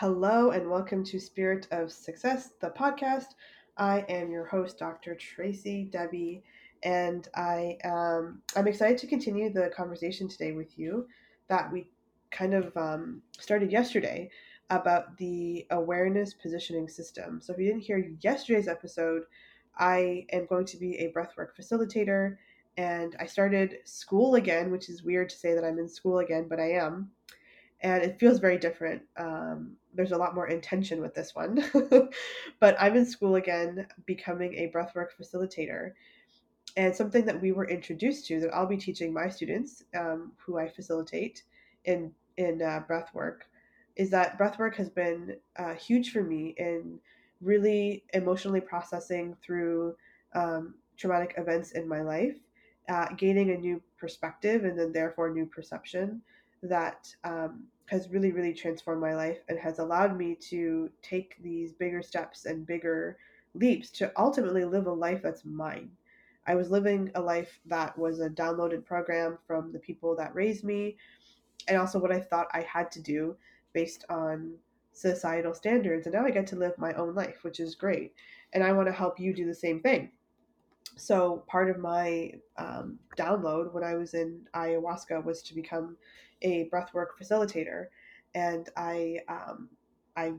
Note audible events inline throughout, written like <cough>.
Hello and welcome to Spirit of Success, the podcast. I am your host, Dr. Tracy Debi, and I um, I'm excited to continue the conversation today with you that we kind of um, started yesterday about the awareness positioning system. So if you didn't hear yesterday's episode, I am going to be a breathwork facilitator, and I started school again, which is weird to say that I'm in school again, but I am and it feels very different. Um, there's a lot more intention with this one. <laughs> but I'm in school again, becoming a breathwork facilitator. And something that we were introduced to that I'll be teaching my students, um, who I facilitate in in uh, breathwork, is that breathwork has been uh, huge for me in really emotionally processing through um, traumatic events in my life, uh, gaining a new perspective and then therefore new perception that um, has really, really transformed my life and has allowed me to take these bigger steps and bigger leaps to ultimately live a life that's mine. I was living a life that was a downloaded program from the people that raised me, and also what I thought I had to do based on societal standards. And now I get to live my own life, which is great. And I want to help you do the same thing. So, part of my um, download when I was in ayahuasca was to become a breathwork facilitator, and I um, I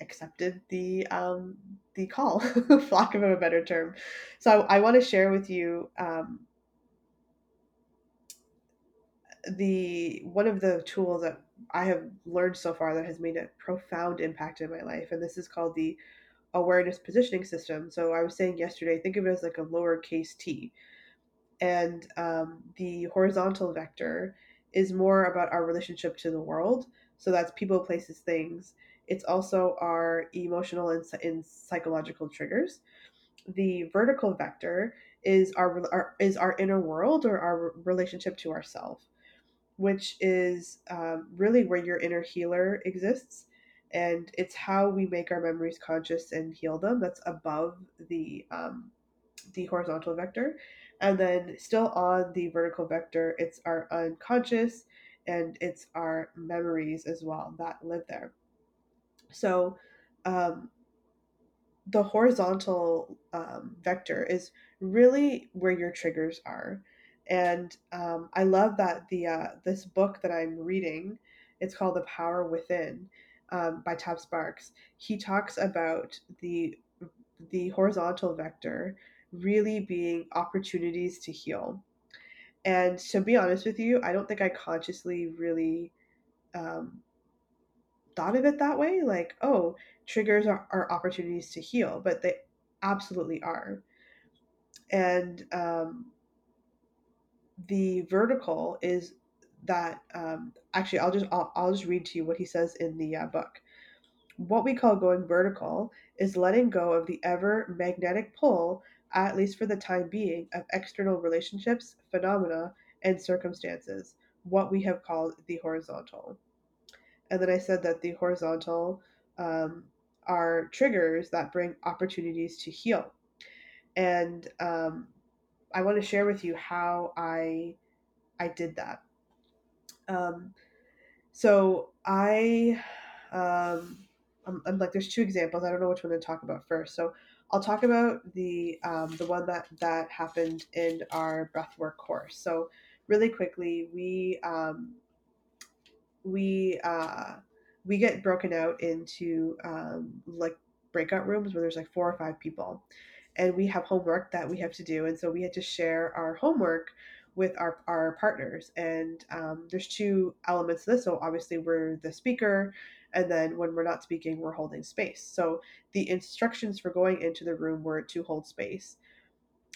accepted the um, the call, <laughs> lack of a better term. So I, I want to share with you um, the one of the tools that I have learned so far that has made a profound impact in my life, and this is called the awareness positioning system. So I was saying yesterday, think of it as like a lowercase t, and um, the horizontal vector is more about our relationship to the world. So that's people, places, things. It's also our emotional and, and psychological triggers. The vertical vector is our, our is our inner world or our relationship to ourself, which is um, really where your inner healer exists, and it's how we make our memories conscious and heal them. That's above the um, the horizontal vector, and then still on the vertical vector, it's our unconscious and it's our memories as well that live there. So, um, the horizontal um, vector is really where your triggers are. And um, I love that the uh, this book that I'm reading, it's called The Power Within um, by Tav Sparks. He talks about the the horizontal vector really being opportunities to heal. And to be honest with you, I don't think I consciously really um, thought of it that way. Like, oh, triggers are, are opportunities to heal, but they absolutely are. And um, the vertical is that um, actually I'll just I'll, I'll just read to you what he says in the uh, book. What we call going vertical is letting go of the ever magnetic pull at least for the time being, of external relationships, phenomena, and circumstances, what we have called the horizontal. And then I said that the horizontal um, are triggers that bring opportunities to heal. And um, I want to share with you how I I did that. Um, so I um, I'm, I'm, like there's two examples. I don't know which one to talk about first. So I'll talk about the um, the one that that happened in our breathwork course. So really quickly, we um, we uh, we get broken out into um, like breakout rooms where there's like four or five people, and we have homework that we have to do, and so we had to share our homework with our, our partners and um, there's two elements to this. So obviously we're the speaker and then when we're not speaking we're holding space. So the instructions for going into the room were to hold space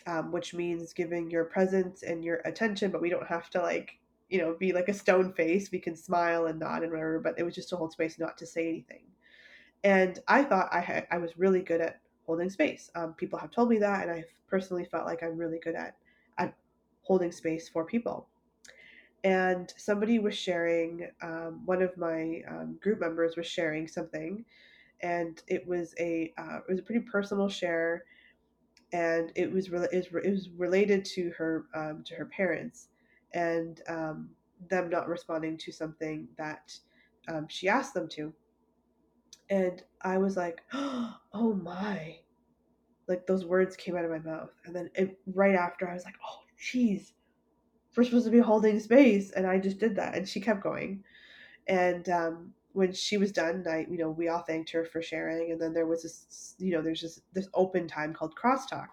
um, which means giving your presence and your attention but we don't have to like you know be like a stone face. We can smile and nod and whatever but it was just to hold space not to say anything. And i thought i had i was really good at holding space. Um, people have told me that and i've personally felt like i'm really good at at holding space for people and somebody was sharing um, one of my um, group members was sharing something and it was a uh, it was a pretty personal share and it was re- it was, it was related to her um, to her parents and um, them not responding to something that um, she asked them to And I was like, <gasps> oh my. Like those words came out of my mouth. And then it, right after, I was like, oh, jeez, we're supposed to be holding space. And I just did that. And she kept going. And um, when she was done, I, you know, we all thanked her for sharing. And then there was this, you know, there's just this open time called crosstalk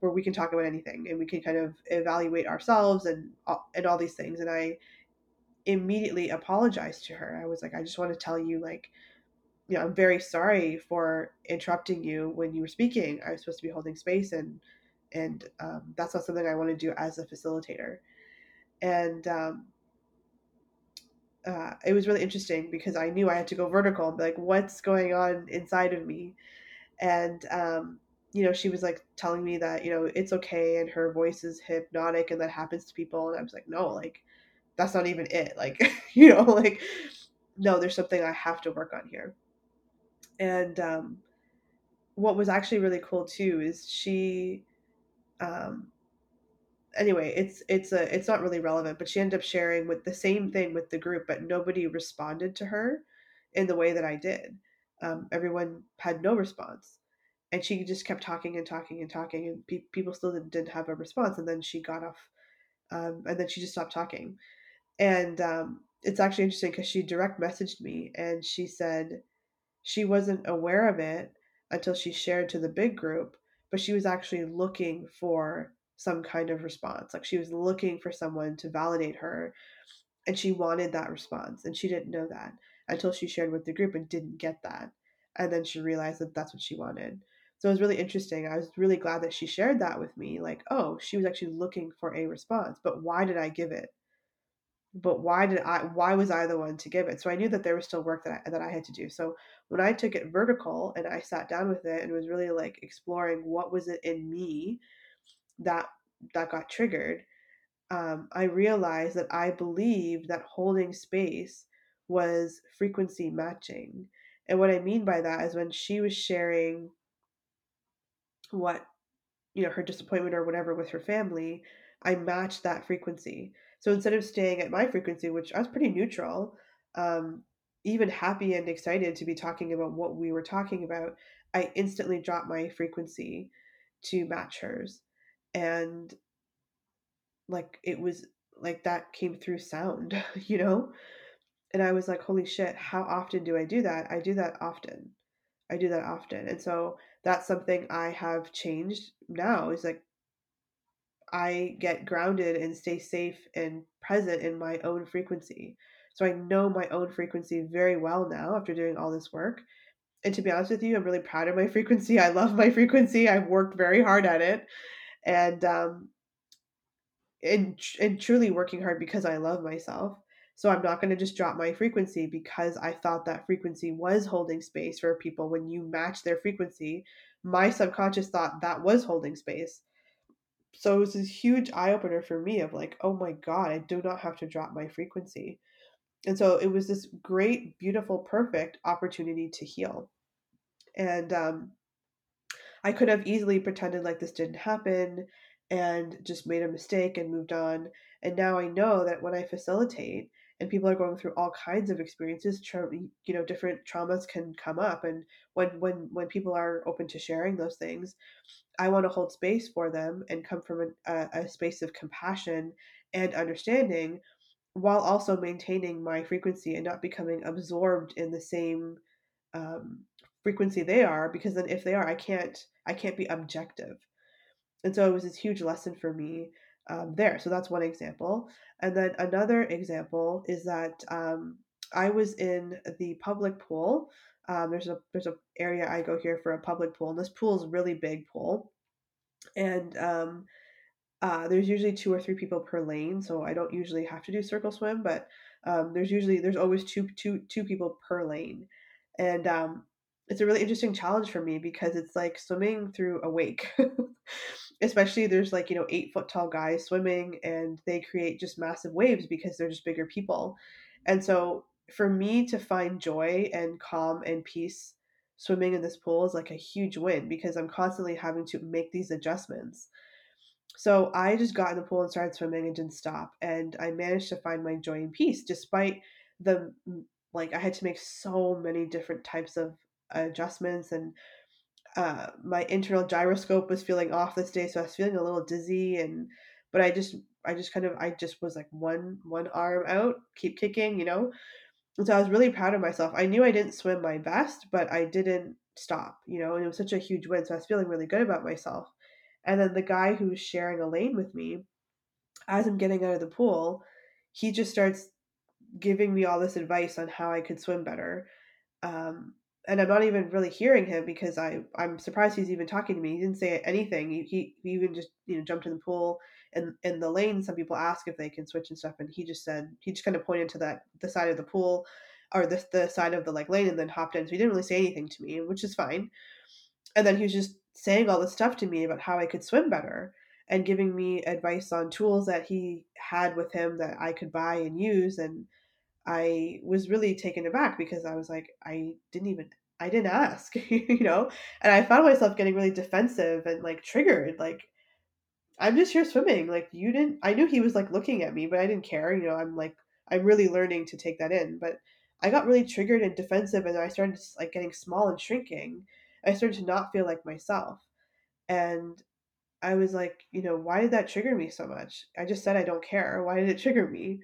where we can talk about anything and we can kind of evaluate ourselves and, and all these things. And I immediately apologized to her. I was like, I just want to tell you, like, you know, I'm very sorry for interrupting you when you were speaking. I was supposed to be holding space, and and um, that's not something I want to do as a facilitator. And um, uh, it was really interesting because I knew I had to go vertical and be like, what's going on inside of me? And um, you know, she was like telling me that you know it's okay, and her voice is hypnotic, and that happens to people. And I was like, no, like that's not even it. <laughs> Like you know, like no, there's something I have to work on here. And um, what was actually really cool too is she um, anyway it's it's a it's not really relevant but she ended up sharing with the same thing with the group but nobody responded to her in the way that i did. Um, everyone had no response. And she just kept talking and talking and talking and pe- people still didn't, didn't, have a response and then she got off um, and then she just stopped talking. And um, it's actually interesting because she direct messaged me and she said she wasn't aware of it until she shared to the big group but she was actually looking for some kind of response. Like she was looking for someone to validate her and she wanted that response and she didn't know that until she shared with the group and didn't get that. And then she realized that that's what she wanted. So it was really interesting. I was really glad that she shared that with me. Like, oh, she was actually looking for a response, but why did I give it? But why did I? Why was I the one to give it? So I knew that there was still work that I, that I had to do. So when I took it vertical and I sat down with it and was really like exploring what was it in me that that got triggered, um, I realized that I believed that holding space was frequency matching. And what I mean by that is when she was sharing what, you know, her disappointment or whatever with her family, I matched that frequency. So instead of staying at my frequency, which I was pretty neutral, um, even happy and excited to be talking about what we were talking about, I instantly dropped my frequency to match hers. And like it was like that came through sound <laughs> you know? And i was like holy shit how often do i do that? I do that often. I do that often. And so that's something i have changed now is like i get grounded and stay safe and present in my own frequency so i know my own frequency very well now after doing all this work and to be honest with you i'm really proud of my <laughs> frequency i love my frequency i've worked very hard at it and um, and, and truly working hard because I love myself. So I'm not going to just drop my frequency because I thought that frequency was holding space for people. When you match their frequency, my subconscious thought that was holding space. So it was this huge eye opener for me of like, oh my God, I do not have to drop my frequency. And so it was this great, beautiful, perfect opportunity to heal. And um, I could have easily pretended like this didn't happen and just made a mistake and moved on. And now I know that when I facilitate and people are going through all kinds of experiences, tra- you know, different traumas can come up. And when when when people are open to sharing those things, I want to hold space for them and come from a, a space of compassion and understanding, while also maintaining my frequency and not becoming absorbed in the same um, frequency they are. Because then, if they are, I can't I can't be objective and so it was this huge lesson for me um, there. So that's one example. And then another example is that um, I was in the public pool. Um, there's a there's an area I go here for a public pool, and this pool is really big pool, and um, uh, there's usually two or three people per lane, so I don't usually have to do circle swim, but um, there's usually there's always two two two people per lane, and um, it's a really interesting challenge for me because it's like swimming through a wake. <laughs> especially there's like you know eight foot tall guys swimming and they create just massive waves because they're just bigger people and so for me to find joy and calm and peace swimming in this pool is like a huge win because i'm constantly having to make these adjustments so i just got in the pool and started swimming and didn't stop and i managed to find my joy and peace despite the like i had to make so many different types of adjustments and uh, my internal gyroscope was feeling off this day so i was feeling a little dizzy and but i just i just kind of i just was like one one arm out keep kicking you know? And so i was really proud of myself. I knew i didn't swim my best but i didn't stop you know and it was such a huge win so i was feeling really good about myself. And then the guy who was sharing a lane with me as i'm getting out of the pool he just starts giving me all this advice on how i could swim better. Um, and I'm not even really hearing him because I I'm surprised he's even talking to me. He didn't say anything. He, he, even just you know jumped in the pool and in the lane. Some people ask if they can switch and stuff, and he just said he just kind of pointed to that the side of the pool or the the side of the like lane and then hopped in. So he didn't really say anything to me, which is fine. And then he was just saying all this stuff to me about how I could swim better and giving me advice on tools that he had with him that I could buy and use and I was really taken aback because I was like, I didn't even, I didn't ask, <laughs> you know? And I found myself getting really defensive and like triggered. Like, I'm just here swimming. Like, you didn't, I knew he was like looking at me, but I didn't care. You know, I'm like, I'm really learning to take that in. But I got really triggered and defensive and I started just like getting small and shrinking. I started to not feel like myself. And I was like, you know, why did that trigger me so much? I just said I don't care. Why did it trigger me?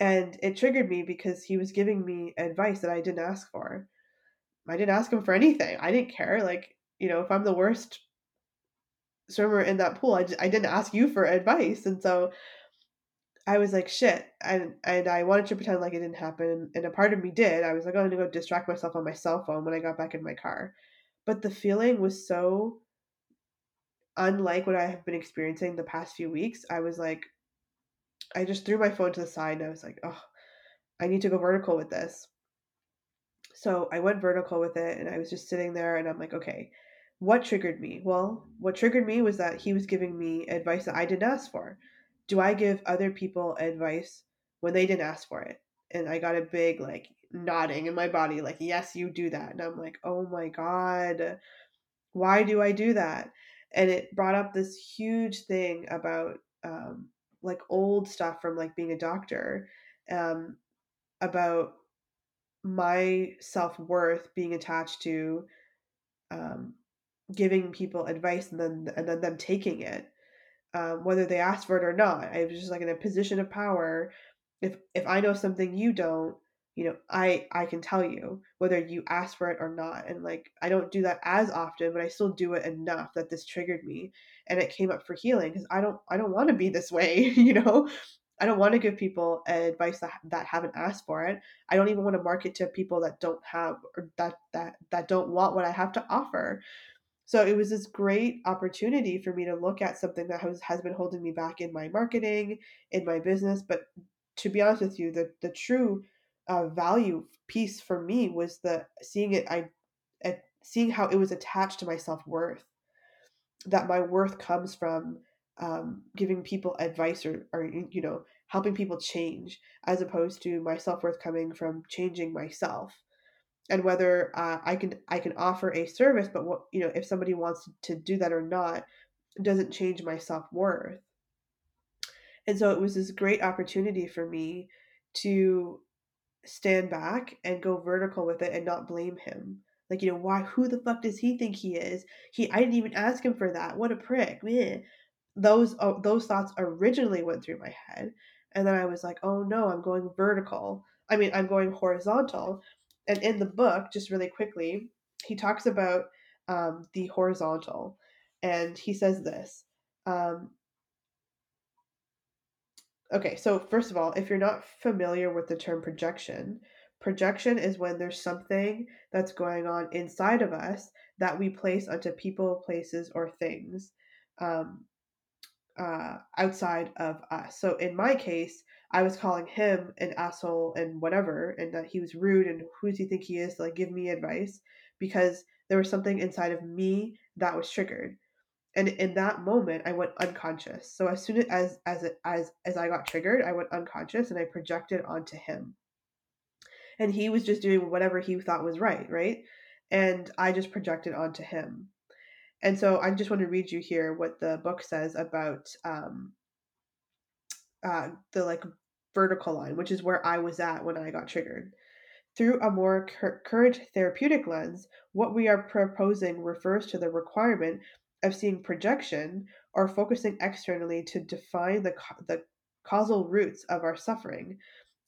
And it triggered me because he was giving me advice that I didn't ask for. I didn't ask him for anything. I didn't care. Like, you know, if I'm the worst swimmer in that pool, I, I didn't ask you for advice. And so I was like, shit. And, and I wanted to pretend like it didn't happen. And a part of me did. I was like, I'm going to go distract myself on my cell phone when I got back in my car. But the feeling was so unlike what I have been experiencing the past few weeks. I was like, I just threw my phone to the side and I was like, oh, I need to go vertical with this. So I went vertical with it and I was just sitting there and I'm like, okay, what triggered me? Well, what triggered me was that he was giving me advice that I didn't ask for. Do I give other people advice when they didn't ask for it? And I got a big like nodding in my body, like, yes, you do that. And I'm like, oh my God, why do I do that? And it brought up this huge thing about um, like old stuff from like being a doctor um, about my self-worth being attached to um, giving people advice and then and then them taking it um, whether they asked for it or not. I was just like in a position of power. If if i know something you don't you know i i can tell you whether you ask for it or not and like i don't do that as often but i still do it enough that this triggered me and it came up for healing because i don't i don't want to be this way <laughs> you know? I don't want to give people advice that, that haven't asked for it. I don't even want to market to people that don't have or that that that don't want what i have to offer. So it was this great opportunity for me to look at something that has, has been holding me back in my marketing in my business but to be honest with you the the true uh, value piece for me was the seeing it I, seeing how it was attached to my self-worth. That my worth comes from um, giving people advice or, or you know helping people change as opposed to my self-worth coming from changing myself. And whether uh, i can i can offer a service but what you know if somebody wants to do that or not doesn't change my self-worth. And so it was this great opportunity for me to stand back and go vertical with it and not blame him. Like, you know, why who the fuck does he think he is? He I didn't even ask him for that. What a prick. Those oh, those thoughts originally went through my head. And then I was like, "Oh no, I'm going vertical. I mean, I'm going horizontal." And in the book, just really quickly, he talks about um, the horizontal, and he says this: um, Okay, so first of all, if you're not familiar with the term projection, projection is when there's something that's going on inside of us that we place onto people, places, or things um, uh, outside of us. So in my case, I was calling him an asshole and whatever, and that he was rude and who does he think he is to like give me advice because there was something inside of me that was triggered and in that moment i went unconscious. So as soon as as as as i got triggered i went unconscious and i projected onto him. And he was just doing whatever he thought was right right? And i just projected onto him. And so i just want to read you here what the book says about um uh the like vertical line which is where i was at when i got triggered. Through a more cur- current therapeutic lens, what we are proposing refers to the requirement of seeing projection or focusing externally to define the, the causal roots of our suffering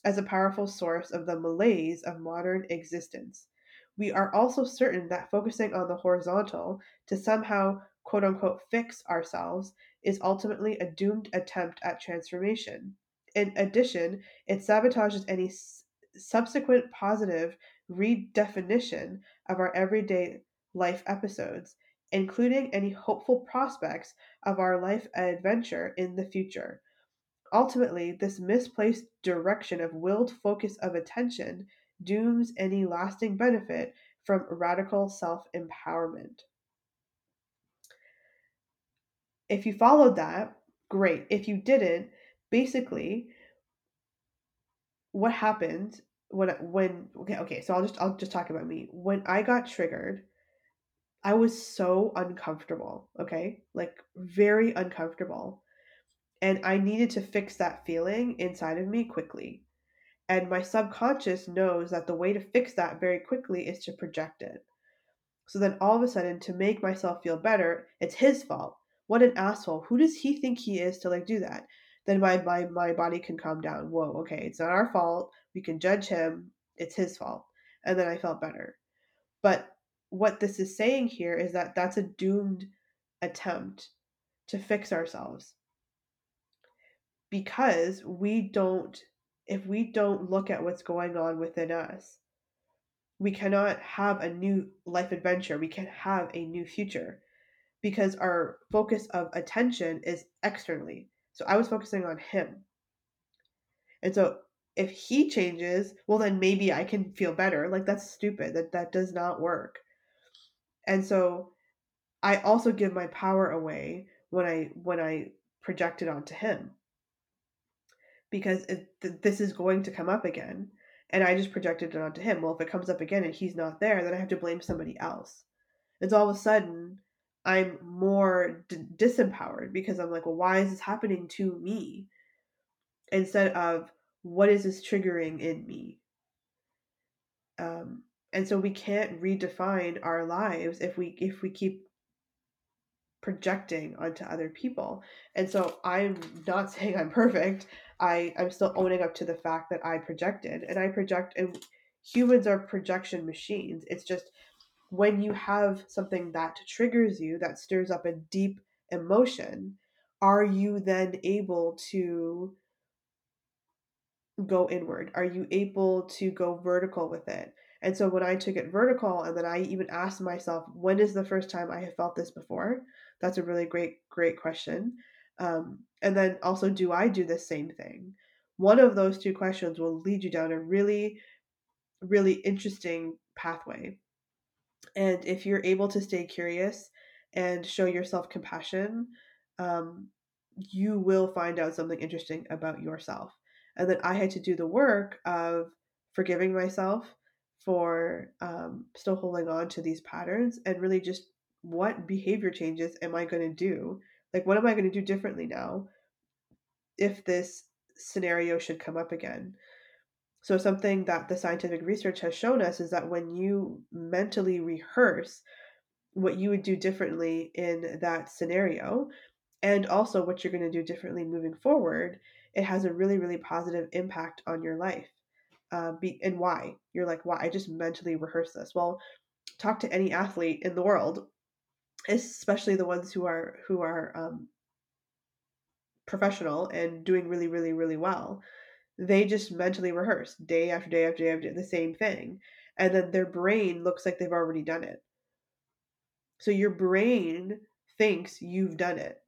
as a powerful source of the malaise of modern existence. We are also certain that focusing on the horizontal to somehow quote unquote fix ourselves is ultimately a doomed attempt at transformation. In addition, it sabotages any s- subsequent positive redefinition of our everyday life episodes, including any hopeful prospects of our life adventure in the future. Ultimately, this misplaced direction of willed focus of attention dooms any lasting benefit from radical self empowerment. If you followed that, great. If you didn't, basically what happened when when okay, okay, so I'll just I'll just talk about me. When I got triggered, I was so uncomfortable, okay? Like very uncomfortable. And I needed to fix that feeling inside of me quickly. And my subconscious knows that the way to fix that very quickly is to project it. So then all of a sudden, to make myself feel better, it's his fault. What an asshole. Who does he think he is to like do that? Then my, my, my body can calm down. Whoa, okay, it's not our fault. We can judge him. It's his fault. And then I felt better. But what this is saying here is that that's a doomed attempt to fix ourselves. Because we don't if we don't look at what's going on within us we cannot have a new life adventure. We can't have a new future because our focus of attention is externally. So i was focusing on him. And so if he changes well then maybe i can feel better. Like that's stupid. That that does not work and so i also give my power away when i when i project it onto him. Because it, th- this is going to come up again and i just projected it onto him. Well if it comes up again and he's not there then i have to blame somebody else. So all of a sudden i'm more d- disempowered because i'm like well why is this happening to me? Instead of what is this triggering in me? Um, and so we can't redefine our lives if we if we keep projecting onto other people. And so I'm not <laughs> saying I'm perfect. I, I'm still owning up to the fact that I projected and I project and humans are projection machines. It's just when you have something that triggers you, that stirs up a deep emotion, are you then able to go inward? Are you able to go vertical with it? And so when I took it vertical, and then I even asked myself, when is the first time I have felt this before? That's a really great, great question. Um, and then also, do I do the same thing? One of those two questions will lead you down a really, really interesting pathway. And if you're able to stay curious and show yourself compassion, um, you will find out something interesting about yourself. And then I had to do the work of forgiving myself for um, still holding on to these patterns and really just what behavior changes am I going to do? Like, what am I going to do differently now if this scenario should come up again? So, something that the scientific research has shown us is that when you mentally rehearse what you would do differently in that scenario, and also what you're going to do differently moving forward, it has a really, really positive impact on your life. Uh, be, and why? You're like, why? I just mentally rehearse this. Well, talk to any athlete in the world, especially the ones who are who are um, professional and doing really, really, really well. They just mentally rehearse day after day after day after day the same thing, and then their brain looks like they've already done it. So your brain thinks you've done it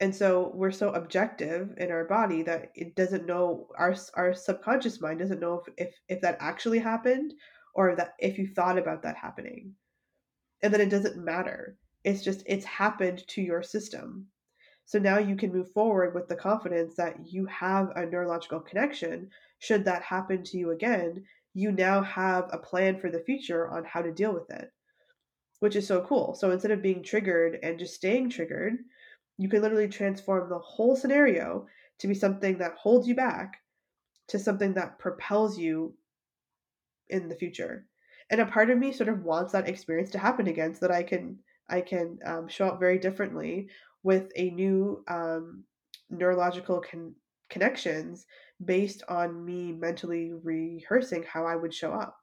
and so we're so objective in our body that it doesn't know our our subconscious mind doesn't know if if, if that actually happened or that if you thought about that happening. And then it doesn't matter. It's just it's happened to your system. So now you can move forward with the confidence that you have a neurological connection. Should that happen to you again you now have a plan for the future on how to deal with it which is so cool. So instead of being triggered and just staying triggered you can literally transform the whole scenario to be something that holds you back to something that propels you in the future. And a part of me sort of wants that experience to happen again so that I can I can um, show up very differently with a new um, neurological con- connections based on me mentally rehearsing how I would show up.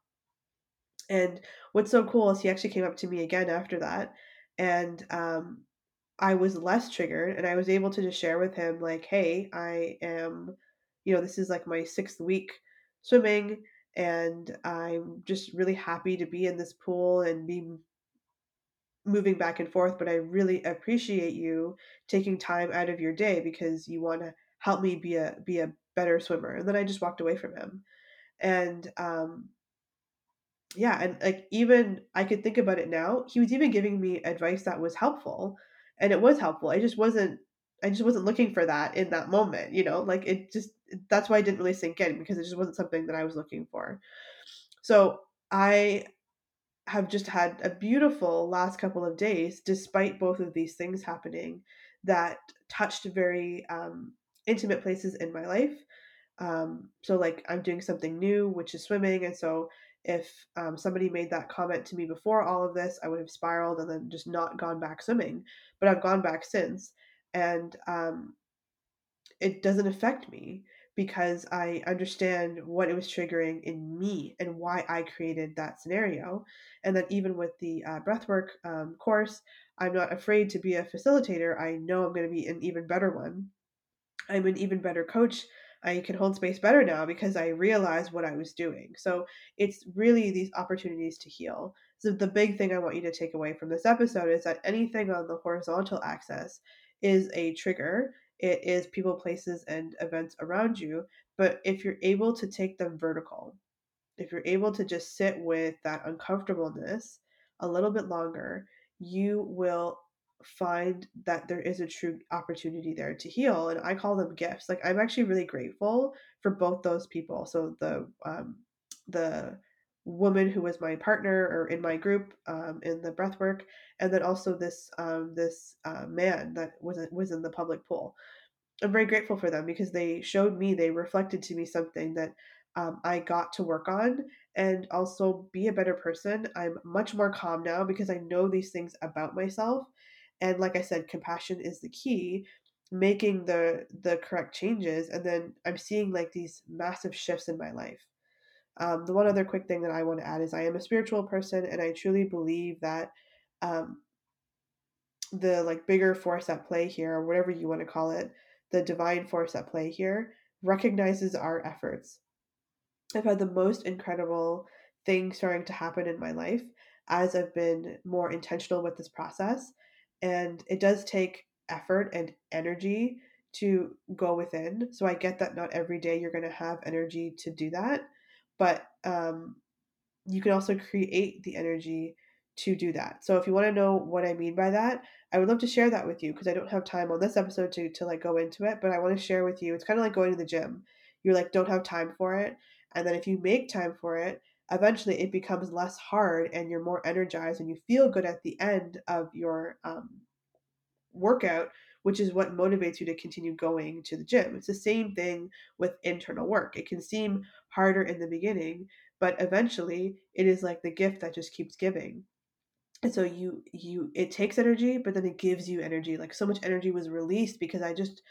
And what's so cool is he actually came up to me again after that, and um, I was less triggered, and I was able to just share with him like, "Hey, I am, you know, this is like my sixth week swimming, and I'm just really happy to be in this pool and be moving back and forth, but I really appreciate you taking time out of your day because you want to help me be a be a better swimmer." And then I just walked away from him, and um, yeah, and like even I could think about it now, he was even giving me advice that was helpful and it was helpful. I just wasn't I just wasn't looking for that in that moment, you know? Like it just that's why I didn't really sink in because it just wasn't something that I was looking for. So, I have just had a beautiful last couple of days despite both of these things happening that touched very um, intimate places in my life um, so like I'm doing something new, which is swimming, and so if um, somebody made that comment to me before all of this, I would have spiraled and then just not gone back swimming. But I've gone back since, and um, it doesn't affect me because I understand what it was triggering in me and why I created that scenario. And then even with the uh, breathwork um, course, I'm not afraid to be a facilitator. I know I'm going to be an even better one. I'm an even better coach I can hold space better now because I realized what I was doing. So it's really these opportunities to heal. So the big thing I want you to take away from this episode is that anything on the horizontal axis is a trigger. It is people, places, and events around you. But if you're able to take them vertical, if you're able to just sit with that uncomfortableness a little bit longer, you will find that there is a true opportunity there to heal and i call them gifts. Like i'm actually really grateful for both those people. So the um the woman who was my partner or in my group um, in the breath work and then also this um, this uh, man that was was in the public pool. I'm very grateful for them because they showed me they reflected to me something that um, I got to work on and also be a better person. I'm much more calm now because I know these things about myself and like i said compassion is the key making the the correct changes and then i'm seeing like these massive shifts in my life. Um, the one other quick thing that i want to add is i am a spiritual person and i truly believe that um, the like bigger force at play here or whatever you want to call it the divine force at play here recognizes our efforts. I've had the most incredible things starting to happen in my life as i've been more intentional with this process and it does take effort and energy to go within. So I get that not every day you're going to have energy to do that, but um, you can also create the energy to do that. So if you want to know what I mean by that, I would love to share that with you because I don't have time on this episode to to like go into it, but I want to share with you. It's kind of like going to the gym. You're like don't have time for it, and then if you make time for it, eventually it becomes less hard and you're more energized and you feel good at the end of your um, workout, which is what motivates you to continue going to the gym. It's the same thing with internal work. It can seem harder in the beginning, but eventually it is like the gift that just keeps giving. And so you you it takes energy, but then it gives you energy. Like so much energy was released because I just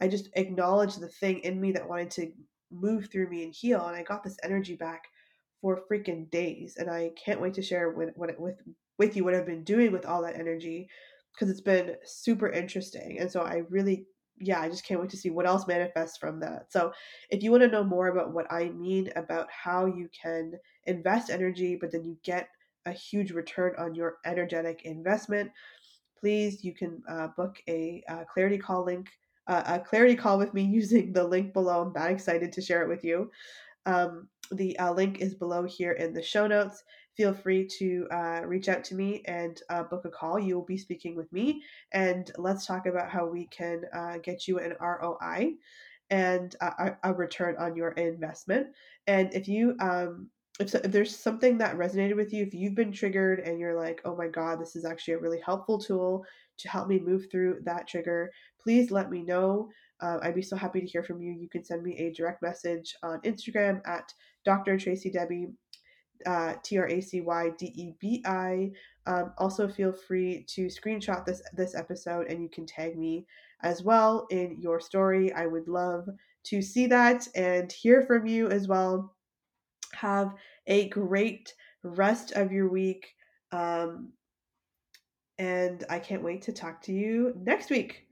I just acknowledged the thing in me that wanted to move through me and heal and I got this energy back for freaking days and I can't wait to share with what with with you what I've been doing with all that energy because it's been super interesting. And so I really, yeah, I just can't wait to see what else manifests from that. So if you want to know more about what I mean about how you can invest energy, but then you get a huge return on your energetic investment, please, you can uh, book a, a, clarity call link, uh, a clarity call with me <laughs> using the link below. I'm that excited to share it with you. Um, the uh, link is below here in the show notes feel free to uh, reach out to me and uh, book a call. You will be speaking with me, and let's talk about how we can uh, get you an ROI and a, a, return on your investment. And if you um, if, if there's something that resonated with you, if you've been triggered and you're like, oh my God, this is actually a really helpful tool to help me move through that trigger, please let me know. Uh, I'd be so happy to hear from you. You can send me a direct message on Instagram at Dr. Tracy Debi uh, T R A C Y D E B I. Um, also, feel free to screenshot this this episode, and you can tag me as well in your story. I would love to see that and hear from you as well. Have a great rest of your week. Um, and I can't wait to talk to you next week.